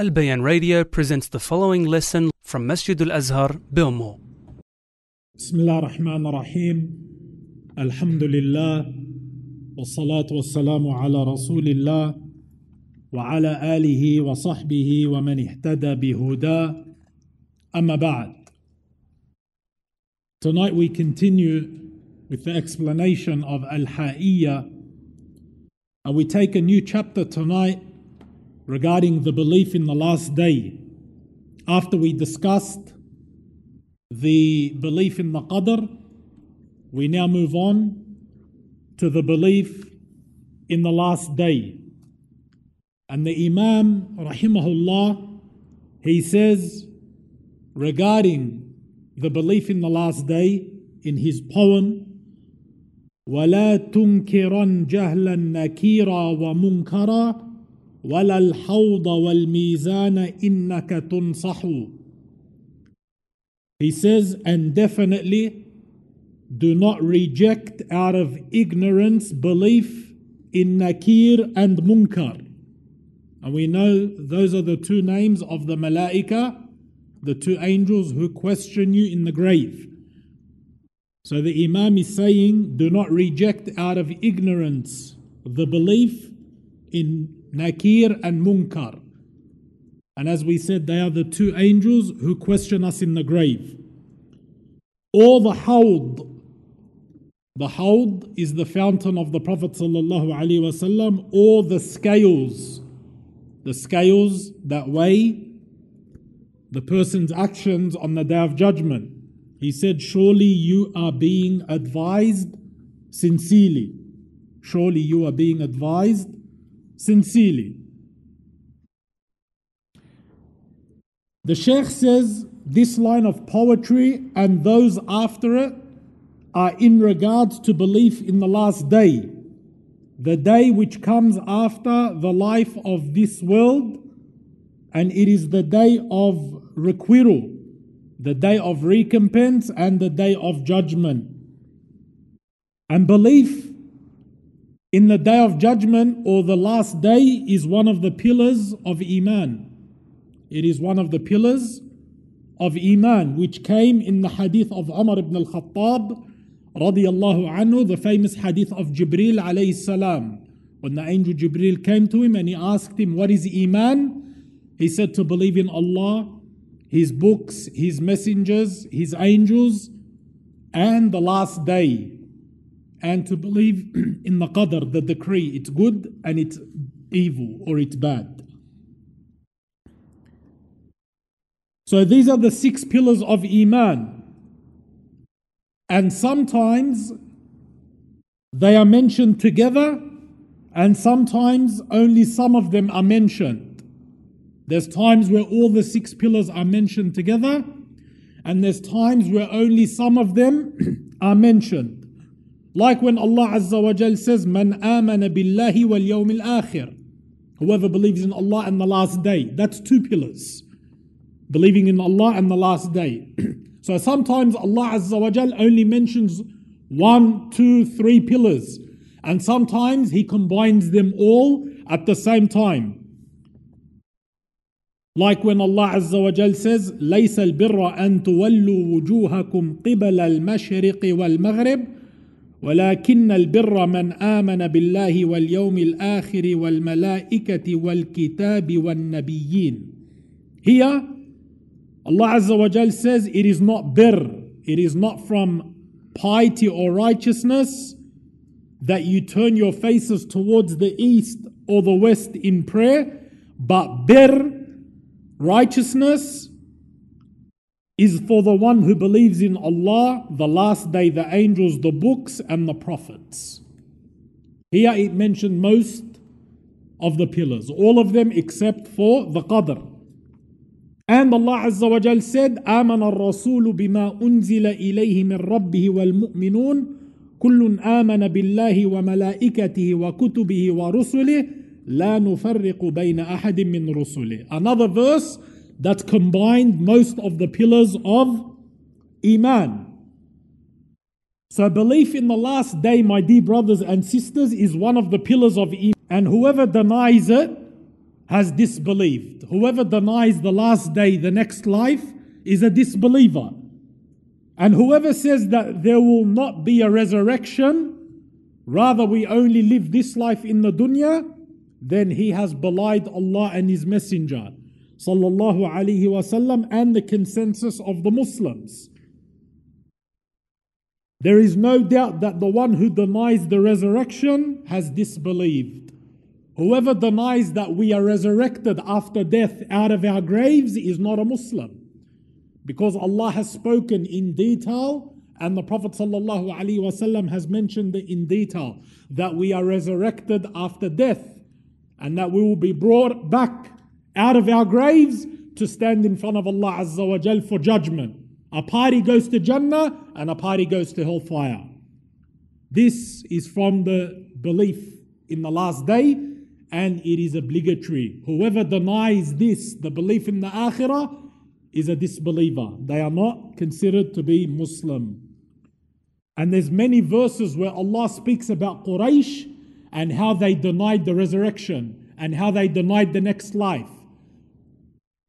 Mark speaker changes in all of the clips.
Speaker 1: Al Bayan Radio presents the following lesson from Masjid Al Azhar,
Speaker 2: Belmore. Bismillah ar-Rahman ar-Rahim. Alhamdulillah. والصلاة والسلام على رسول الله وعلى آله وصحبه ومن اهتدى بهداه أما بعد Tonight we continue with the explanation of Al-Ha'iyya and we take a new chapter tonight regarding the belief in the last day after we discussed the belief in the qadr, we now move on to the belief in the last day. And the Imam, rahimahullah, he says regarding the belief in the last day in his poem, ولا تنكرن جهلا نكيرا ومنكرا ولا الحوض والميزان إنك تنصح he says, and definitely do not reject out of ignorance belief in Nakir and Munkar. And we know those are the two names of the Malaika, the two angels who question you in the grave. So the Imam is saying, do not reject out of ignorance the belief in Nakir and Munkar. And as we said, they are the two angels who question us in the grave. Or the Hawd. The Hawd is the fountain of the Prophet ﷺ, or the scales. The scales that weigh the person's actions on the day of judgment. He said, Surely you are being advised sincerely. Surely you are being advised sincerely. The Sheikh says this line of poetry and those after it are in regards to belief in the last day, the day which comes after the life of this world, and it is the day of requital, the day of recompense, and the day of judgment. And belief in the day of judgment or the last day is one of the pillars of Iman. It is one of the pillars of Iman, which came in the hadith of Umar ibn al-Khattab radiallahu anhu, the famous hadith of Jibril alayhi salam. When the angel Jibril came to him and he asked him, What is Iman? He said to believe in Allah, His books, His messengers, His angels, and the last day. And to believe in the qadr, the decree, it's good and it's evil or it's bad. So these are the six pillars of Iman. And sometimes they are mentioned together, and sometimes only some of them are mentioned. There's times where all the six pillars are mentioned together, and there's times where only some of them are mentioned. Like when Allah Azza wa Jal says, Man amana billahi wal yawm al-akhir. Whoever believes in Allah and the last day. That's two pillars believing in Allah and the last day. so sometimes Allah Azza wa Jal only mentions one, two, three pillars, and sometimes He combines them all at the same time. Like when Allah Azza wa Jal says, ليس البر أن تولوا وجوهكم قبل المشرق والمغرب ولكن البر من آمن بالله واليوم الآخر والملائكة والكتاب والنبيين. Here, Allah Azza wa Jal says it is not bir, it is not from piety or righteousness that you turn your faces towards the east or the west in prayer, but bir, righteousness, is for the one who believes in Allah, the last day, the angels, the books, and the prophets. Here it mentioned most of the pillars, all of them except for the qadr. And Allah Azza wa Jal said, آمن الرسول بما أنزل إليه من ربه والمؤمنون كل آمن بالله وملائكته وكتبه ورسله لا نفرق بين أحد من رسله. Another verse that combined most of the pillars of Iman. So belief in the last day, my dear brothers and sisters, is one of the pillars of Iman. And whoever denies it has disbelieved. Whoever denies the last day, the next life, is a disbeliever. And whoever says that there will not be a resurrection, rather we only live this life in the dunya, then he has belied Allah and His Messenger, sallallahu alaihi wasallam, and the consensus of the Muslims. There is no doubt that the one who denies the resurrection has disbelieved. Whoever denies that we are resurrected after death out of our graves is not a Muslim. Because Allah has spoken in detail and the Prophet ﷺ has mentioned in detail that we are resurrected after death and that we will be brought back out of our graves to stand in front of Allah Azza wa Jal for judgment. A party goes to Jannah and a party goes to hellfire. This is from the belief in the last day and it is obligatory. Whoever denies this, the belief in the Akhirah, is a disbeliever. They are not considered to be Muslim. And there's many verses where Allah speaks about Quraysh and how they denied the resurrection and how they denied the next life.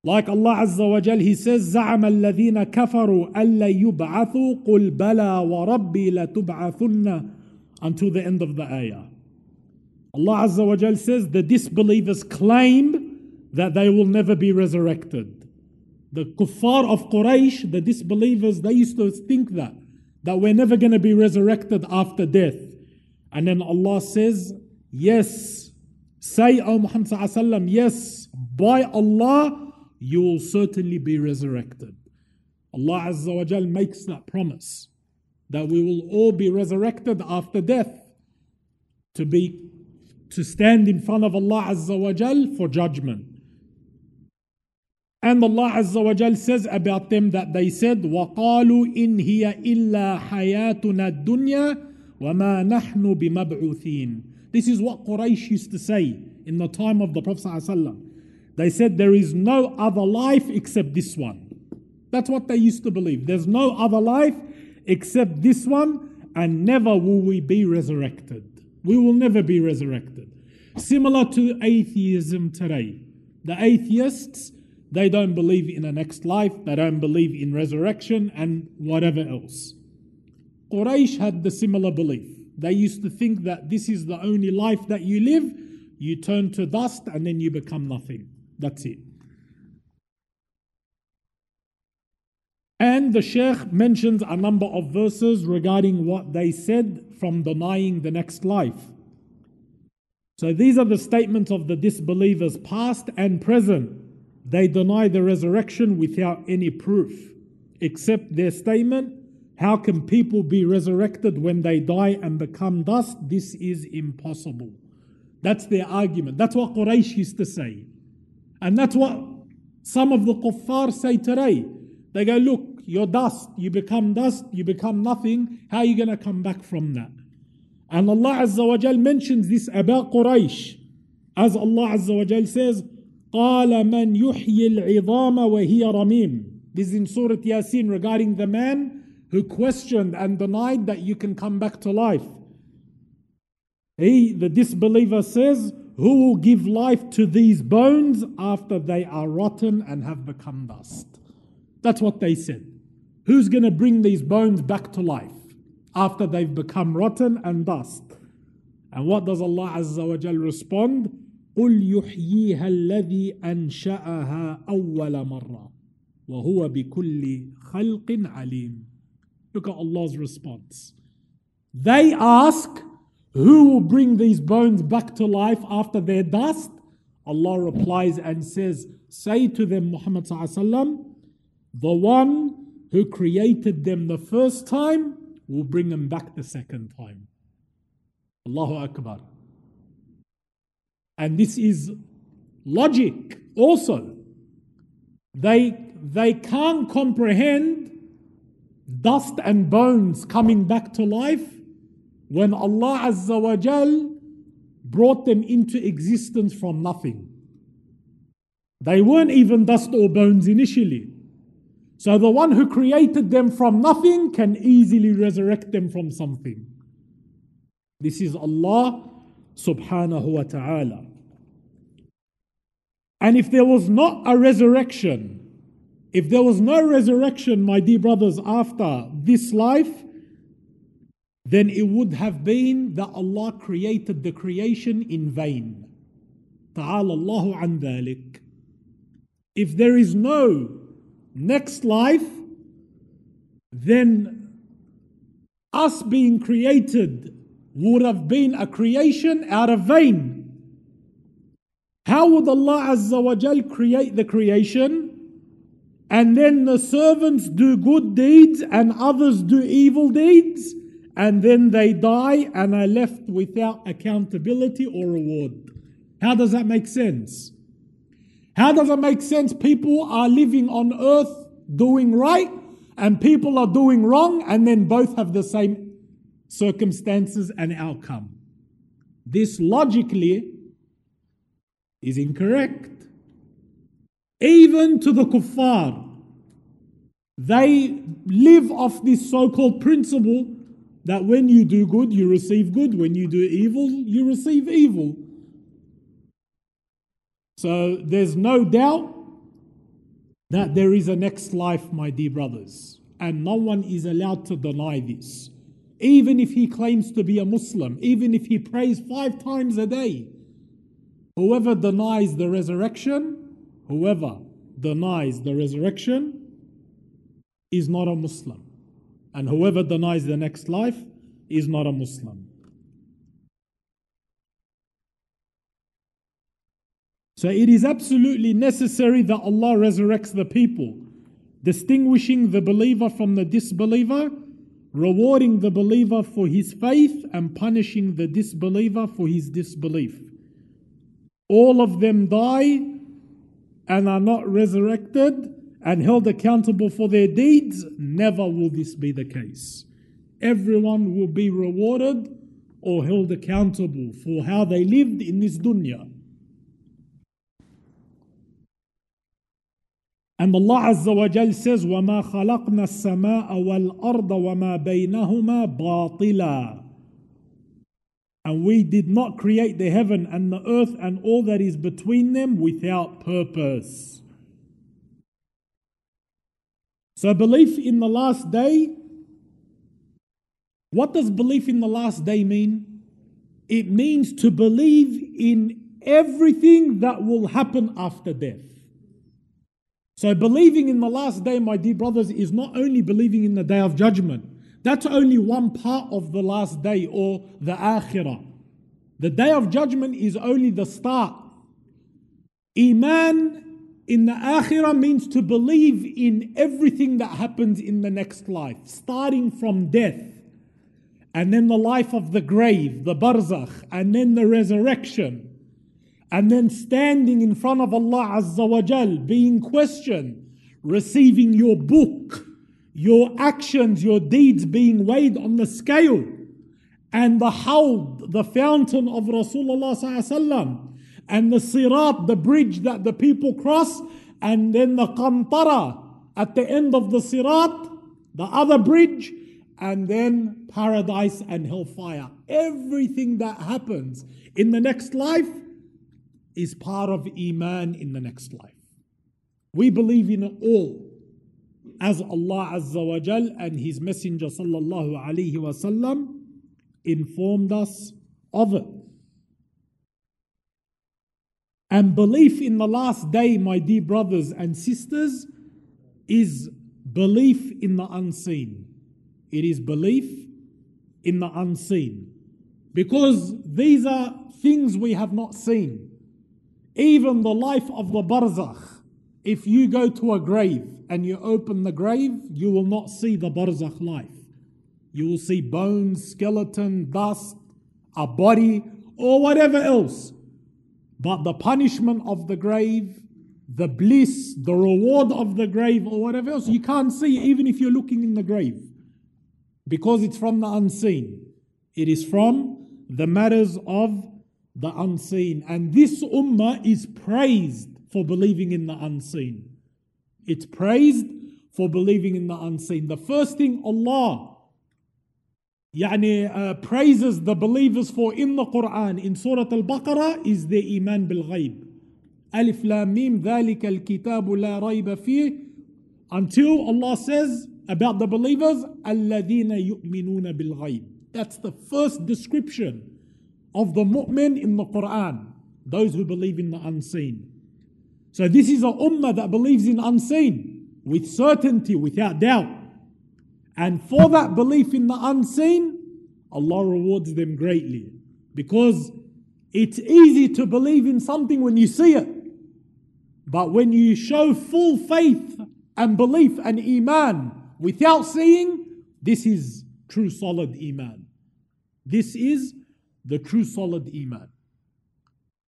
Speaker 2: Like Allah Azza wa Jal, He says, زعم الذين كفروا ألا يبعثوا قل بلى وربي لتبعثن until the end of the ayah. Allah Azza wa Jal says the disbelievers claim that they will never be resurrected. The kuffar of Quraysh, the disbelievers, they used to think that, that we're never going to be resurrected after death. And then Allah says, Yes, say, O Muhammad, sallam, yes, by Allah, you will certainly be resurrected. Allah Azza wa Jal makes that promise that we will all be resurrected after death to be to stand in front of Allah Azza wa Jal for judgment. And Allah Azza wa Jal says about them that they said, وَقَالُوا إِنْ هِيَ إِلَّا حَيَاتُنَا الدُّنْيَا وَمَا نَحْنُ بِمَبْعُوثِينَ This is what Quraysh used to say in the time of the Prophet ﷺ. they said there is no other life except this one. That's what they used to believe. There's no other life except this one, and never will we be resurrected. We will never be resurrected. Similar to atheism today. The atheists, they don't believe in a next life, they don't believe in resurrection and whatever else. Quraysh had the similar belief. They used to think that this is the only life that you live, you turn to dust and then you become nothing. That's it. And the Sheikh mentions a number of verses regarding what they said from denying the next life. So these are the statements of the disbelievers, past and present. They deny the resurrection without any proof, except their statement How can people be resurrected when they die and become dust? This is impossible. That's their argument. That's what Quraysh used to say. And that's what some of the kuffar say today. They go, Look, you're dust, you become dust, you become nothing. How are you going to come back from that? And Allah Azza wa Jal mentions this about Quraysh. As Allah Azza wa Jal says, قال من يحيي العظام وهي رميم. This is in Surah Yasin regarding the man who questioned and denied that you can come back to life. He, the disbeliever, says, Who will give life to these bones after they are rotten and have become dust? That's what they said. Who's going to bring these bones back to life after they've become rotten and dust? And what does Allah Azza wa Jal respond? قل يحييها الذي أنشأها أول مرة وهو بكل خلق عليم Look at Allah's response. They ask, who will bring these bones back to life after their dust? Allah replies and says, Say to them, Muhammad, the one who created them the first time will bring them back the second time. Allahu Akbar. And this is logic also. They, they can't comprehend dust and bones coming back to life when Allah Azza wa Jal brought them into existence from nothing. They weren't even dust or bones initially. So the one who created them from nothing can easily resurrect them from something. This is Allah subhanahu wa ta'ala. And if there was not a resurrection, if there was no resurrection, my dear brothers, after this life, then it would have been that Allah created the creation in vain. Ta'ala Allahu an. If there is no next life, then us being created would have been a creation out of vain. How would Allah Azza wa Jal create the creation? And then the servants do good deeds and others do evil deeds? And then they die and are left without accountability or reward. How does that make sense? How does it make sense? People are living on earth doing right, and people are doing wrong, and then both have the same circumstances and outcome. This logically is incorrect. Even to the kuffar, they live off this so called principle that when you do good, you receive good, when you do evil, you receive evil. So there's no doubt that there is a next life, my dear brothers, and no one is allowed to deny this. Even if he claims to be a Muslim, even if he prays five times a day, Whoever denies the resurrection, whoever denies the resurrection is not a Muslim. And whoever denies the next life is not a Muslim. So it is absolutely necessary that Allah resurrects the people, distinguishing the believer from the disbeliever, rewarding the believer for his faith, and punishing the disbeliever for his disbelief all of them die and are not resurrected and held accountable for their deeds, never will this be the case. Everyone will be rewarded or held accountable for how they lived in this dunya. And Allah Azza wa Jal says, وَمَا خَلَقْنَا السَّمَاءَ وَالْأَرْضَ وَمَا بَيْنَهُمَا بَاطِلًا and we did not create the heaven and the earth and all that is between them without purpose. So, belief in the last day, what does belief in the last day mean? It means to believe in everything that will happen after death. So, believing in the last day, my dear brothers, is not only believing in the day of judgment, that's only one part of the last day or the akhirah. The day of judgment is only the start. Iman in the akhirah means to believe in everything that happens in the next life, starting from death, and then the life of the grave, the barzakh, and then the resurrection, and then standing in front of Allah Azza wa Jal, being questioned, receiving your book your actions, your deeds being weighed on the scale, and the hawd, the fountain of Rasulullah and the sirat, the bridge that the people cross, and then the qantara at the end of the sirat, the other bridge, and then paradise and hellfire. Everything that happens in the next life is part of Iman in the next life. We believe in it all as Allah Azza wa Jal and His Messenger sallallahu alaihi wasallam informed us of it. And belief in the last day, my dear brothers and sisters, is belief in the unseen. It is belief in the unseen. Because these are things we have not seen. Even the life of the barzakh, if you go to a grave and you open the grave, you will not see the barzakh life. You will see bones, skeleton, dust, a body, or whatever else. But the punishment of the grave, the bliss, the reward of the grave, or whatever else, you can't see even if you're looking in the grave. Because it's from the unseen. It is from the matters of the unseen. And this ummah is praised for believing in the unseen. It's praised for believing in the unseen. The first thing Allah يعني, uh, praises the believers for in the Quran, in Surah Al Baqarah, is their Iman bil Ghaib. Alif Lam Mim, ذَلِكَ الْكِتَابُ لَا رَيْبَ فِيهِ Until Allah says about the believers, الَّذِينَ يُؤْمِنُونَ بِالْغَيْبِ That's the first description of the mu'min in the Quran. Those who believe in the unseen. So this is a ummah that believes in unseen with certainty, without doubt. And for that belief in the unseen, Allah rewards them greatly. Because it's easy to believe in something when you see it. But when you show full faith and belief and iman without seeing, this is true solid iman. This is the true solid iman.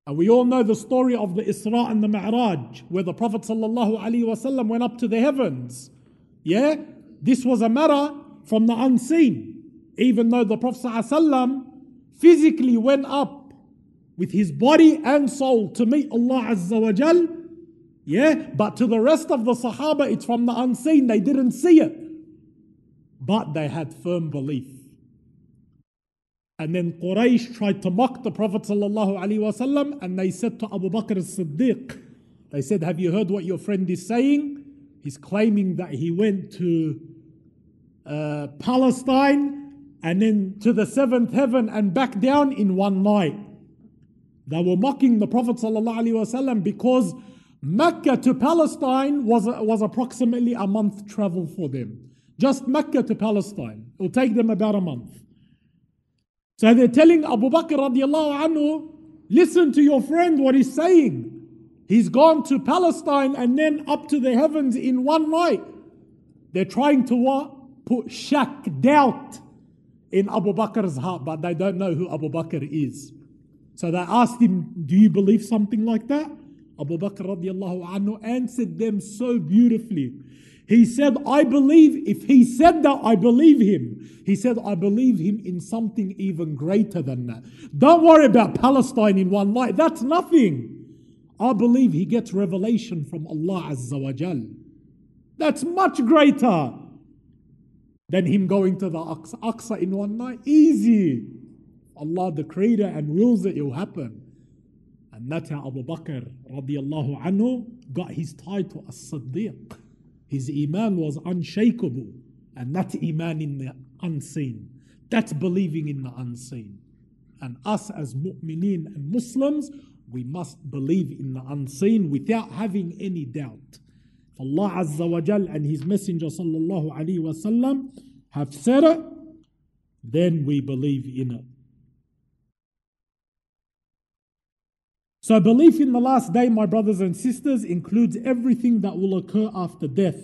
Speaker 2: And we all know the story of the Isra and the Mi'raj, where the Prophet ﷺ went up to the heavens. Yeah? This was a matter from the unseen. Even though the Prophet ﷺ physically went up with his body and soul to meet Allah Azza wa Jal. Yeah? But to the rest of the Sahaba, it's from the unseen. They didn't see it. But they had firm belief. And then Quraysh tried to mock the Prophet ﷺ and they said to Abu Bakr as Siddiq, they said, Have you heard what your friend is saying? He's claiming that he went to uh, Palestine and then to the seventh heaven and back down in one night. They were mocking the Prophet ﷺ because Mecca to Palestine was, was approximately a month travel for them. Just Mecca to Palestine. It will take them about a month. So they're telling Abu Bakr radiallahu anhu, listen to your friend what he's saying. He's gone to Palestine and then up to the heavens in one night. They're trying to what? Put shak, doubt in Abu Bakr's heart, but they don't know who Abu Bakr is. So they asked him, Do you believe something like that? Abu Bakr radiallahu anhu answered them so beautifully. He said, I believe, if he said that, I believe him. He said, I believe him in something even greater than that. Don't worry about Palestine in one night. That's nothing. I believe he gets revelation from Allah Azza wa Jal. That's much greater than him going to the Aqsa, Aqsa in one night. Easy. Allah, the Creator, and wills it, it will happen. And that's how Abu Bakr radiallahu anhu got his title as Siddiq. His iman was unshakable. And that's iman in the unseen. That's believing in the unseen. And us as mu'mineen and Muslims, we must believe in the unseen without having any doubt. Allah Azza wa Jal and His Messenger sallallahu alaihi wasallam have said it, then we believe in it. So, belief in the last day, my brothers and sisters, includes everything that will occur after death.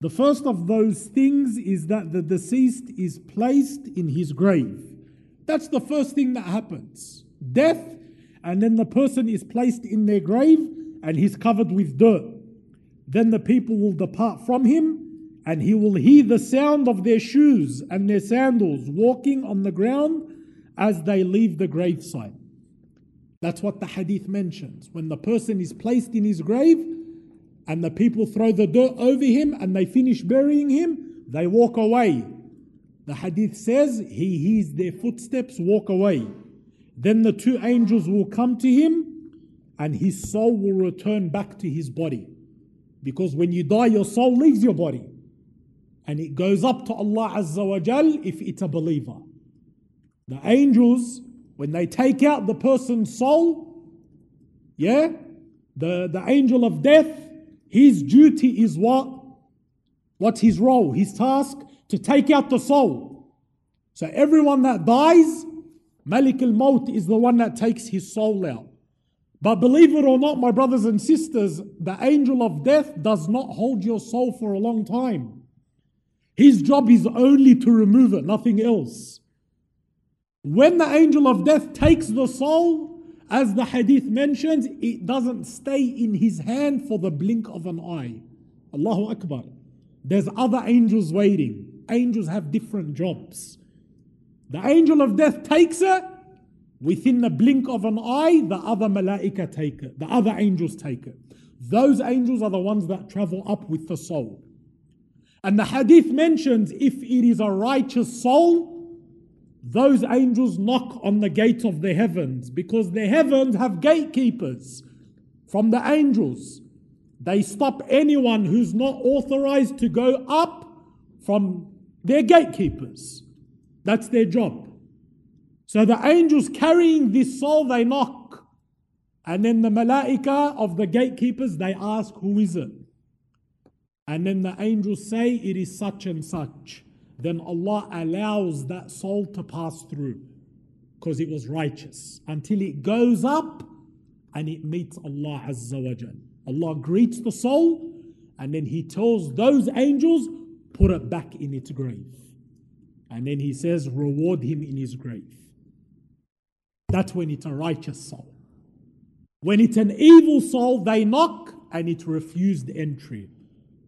Speaker 2: The first of those things is that the deceased is placed in his grave. That's the first thing that happens death, and then the person is placed in their grave and he's covered with dirt. Then the people will depart from him, and he will hear the sound of their shoes and their sandals walking on the ground as they leave the gravesite. That's what the hadith mentions. When the person is placed in his grave and the people throw the dirt over him and they finish burying him, they walk away. The hadith says he hears their footsteps walk away. Then the two angels will come to him and his soul will return back to his body. Because when you die, your soul leaves your body and it goes up to Allah Azza wa Jal if it's a believer. The angels when they take out the person's soul, yeah, the, the angel of death, his duty is what? What's his role? His task? To take out the soul. So everyone that dies, Malik al Maut is the one that takes his soul out. But believe it or not, my brothers and sisters, the angel of death does not hold your soul for a long time. His job is only to remove it, nothing else. When the angel of death takes the soul, as the hadith mentions, it doesn't stay in his hand for the blink of an eye. Allahu Akbar. There's other angels waiting. Angels have different jobs. The angel of death takes it. Within the blink of an eye, the other malaika take it. The other angels take it. Those angels are the ones that travel up with the soul. And the hadith mentions if it is a righteous soul, those angels knock on the gate of the heavens because the heavens have gatekeepers. from the angels. They stop anyone who's not authorized to go up from their gatekeepers. That's their job. So the angels carrying this soul, they knock. And then the malaika of the gatekeepers, they ask, Who is it? And then the angels say, It is such and such. Then Allah allows that soul to pass through because it was righteous until it goes up and it meets Allah Azza wa Jal. Allah greets the soul and then He tells those angels, Put it back in its grave. And then He says, Reward him in his grave. That's when it's a righteous soul. When it's an evil soul, they knock and it refused entry.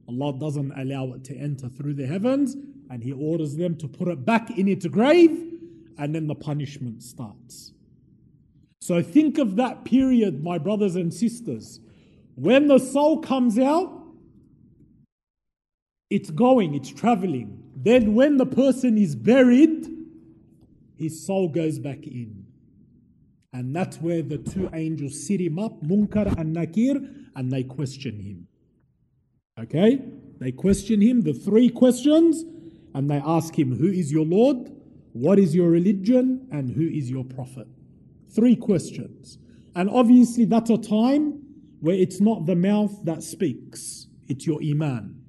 Speaker 2: Allah doesn't allow it to enter through the heavens and He orders them to put it back in its grave and then the punishment starts. So think of that period, my brothers and sisters. When the soul comes out, it's going, it's traveling. Then when the person is buried, his soul goes back in. And that's where the two angels sit him up, Munkar and Nakir, and they question him. Okay? They question him, the three questions, and they ask him, Who is your Lord? What is your religion? And who is your prophet? Three questions. And obviously, that's a time where it's not the mouth that speaks, it's your Iman.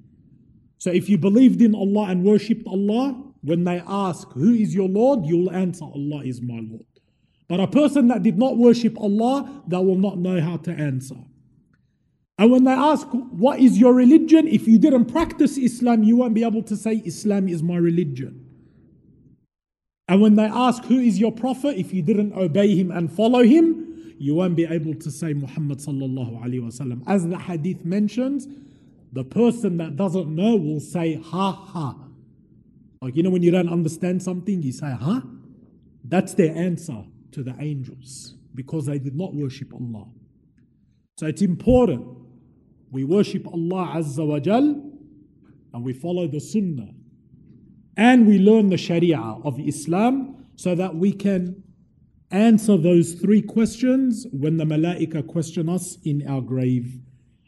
Speaker 2: So if you believed in Allah and worshipped Allah, when they ask, Who is your Lord? you'll answer, Allah is my Lord. But a person that did not worship Allah, they will not know how to answer. And when they ask, What is your religion? If you didn't practice Islam, you won't be able to say, Islam is my religion. And when they ask, Who is your prophet? If you didn't obey him and follow him, you won't be able to say Muhammad sallallahu alaihi wasallam. As the hadith mentions, the person that doesn't know will say, Ha ha. Like, you know, when you don't understand something, you say, Huh? That's their answer to the angels because they did not worship Allah. So it's important we worship Allah Azza wa Jal and we follow the Sunnah and we learn the Sharia of Islam so that we can answer those three questions when the Malaika question us in our grave.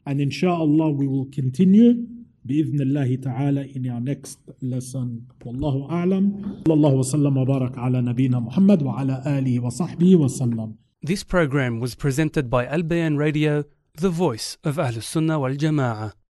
Speaker 2: And inshallah, we will continue بإذن الله تعالى in our next lesson والله أعلم صلى الله وسلم وبارك على نبينا محمد وعلى آله وصحبه وسلم
Speaker 1: This program was presented by Al Bayan Radio, the voice of Ahlus Sunnah wal Jama'ah.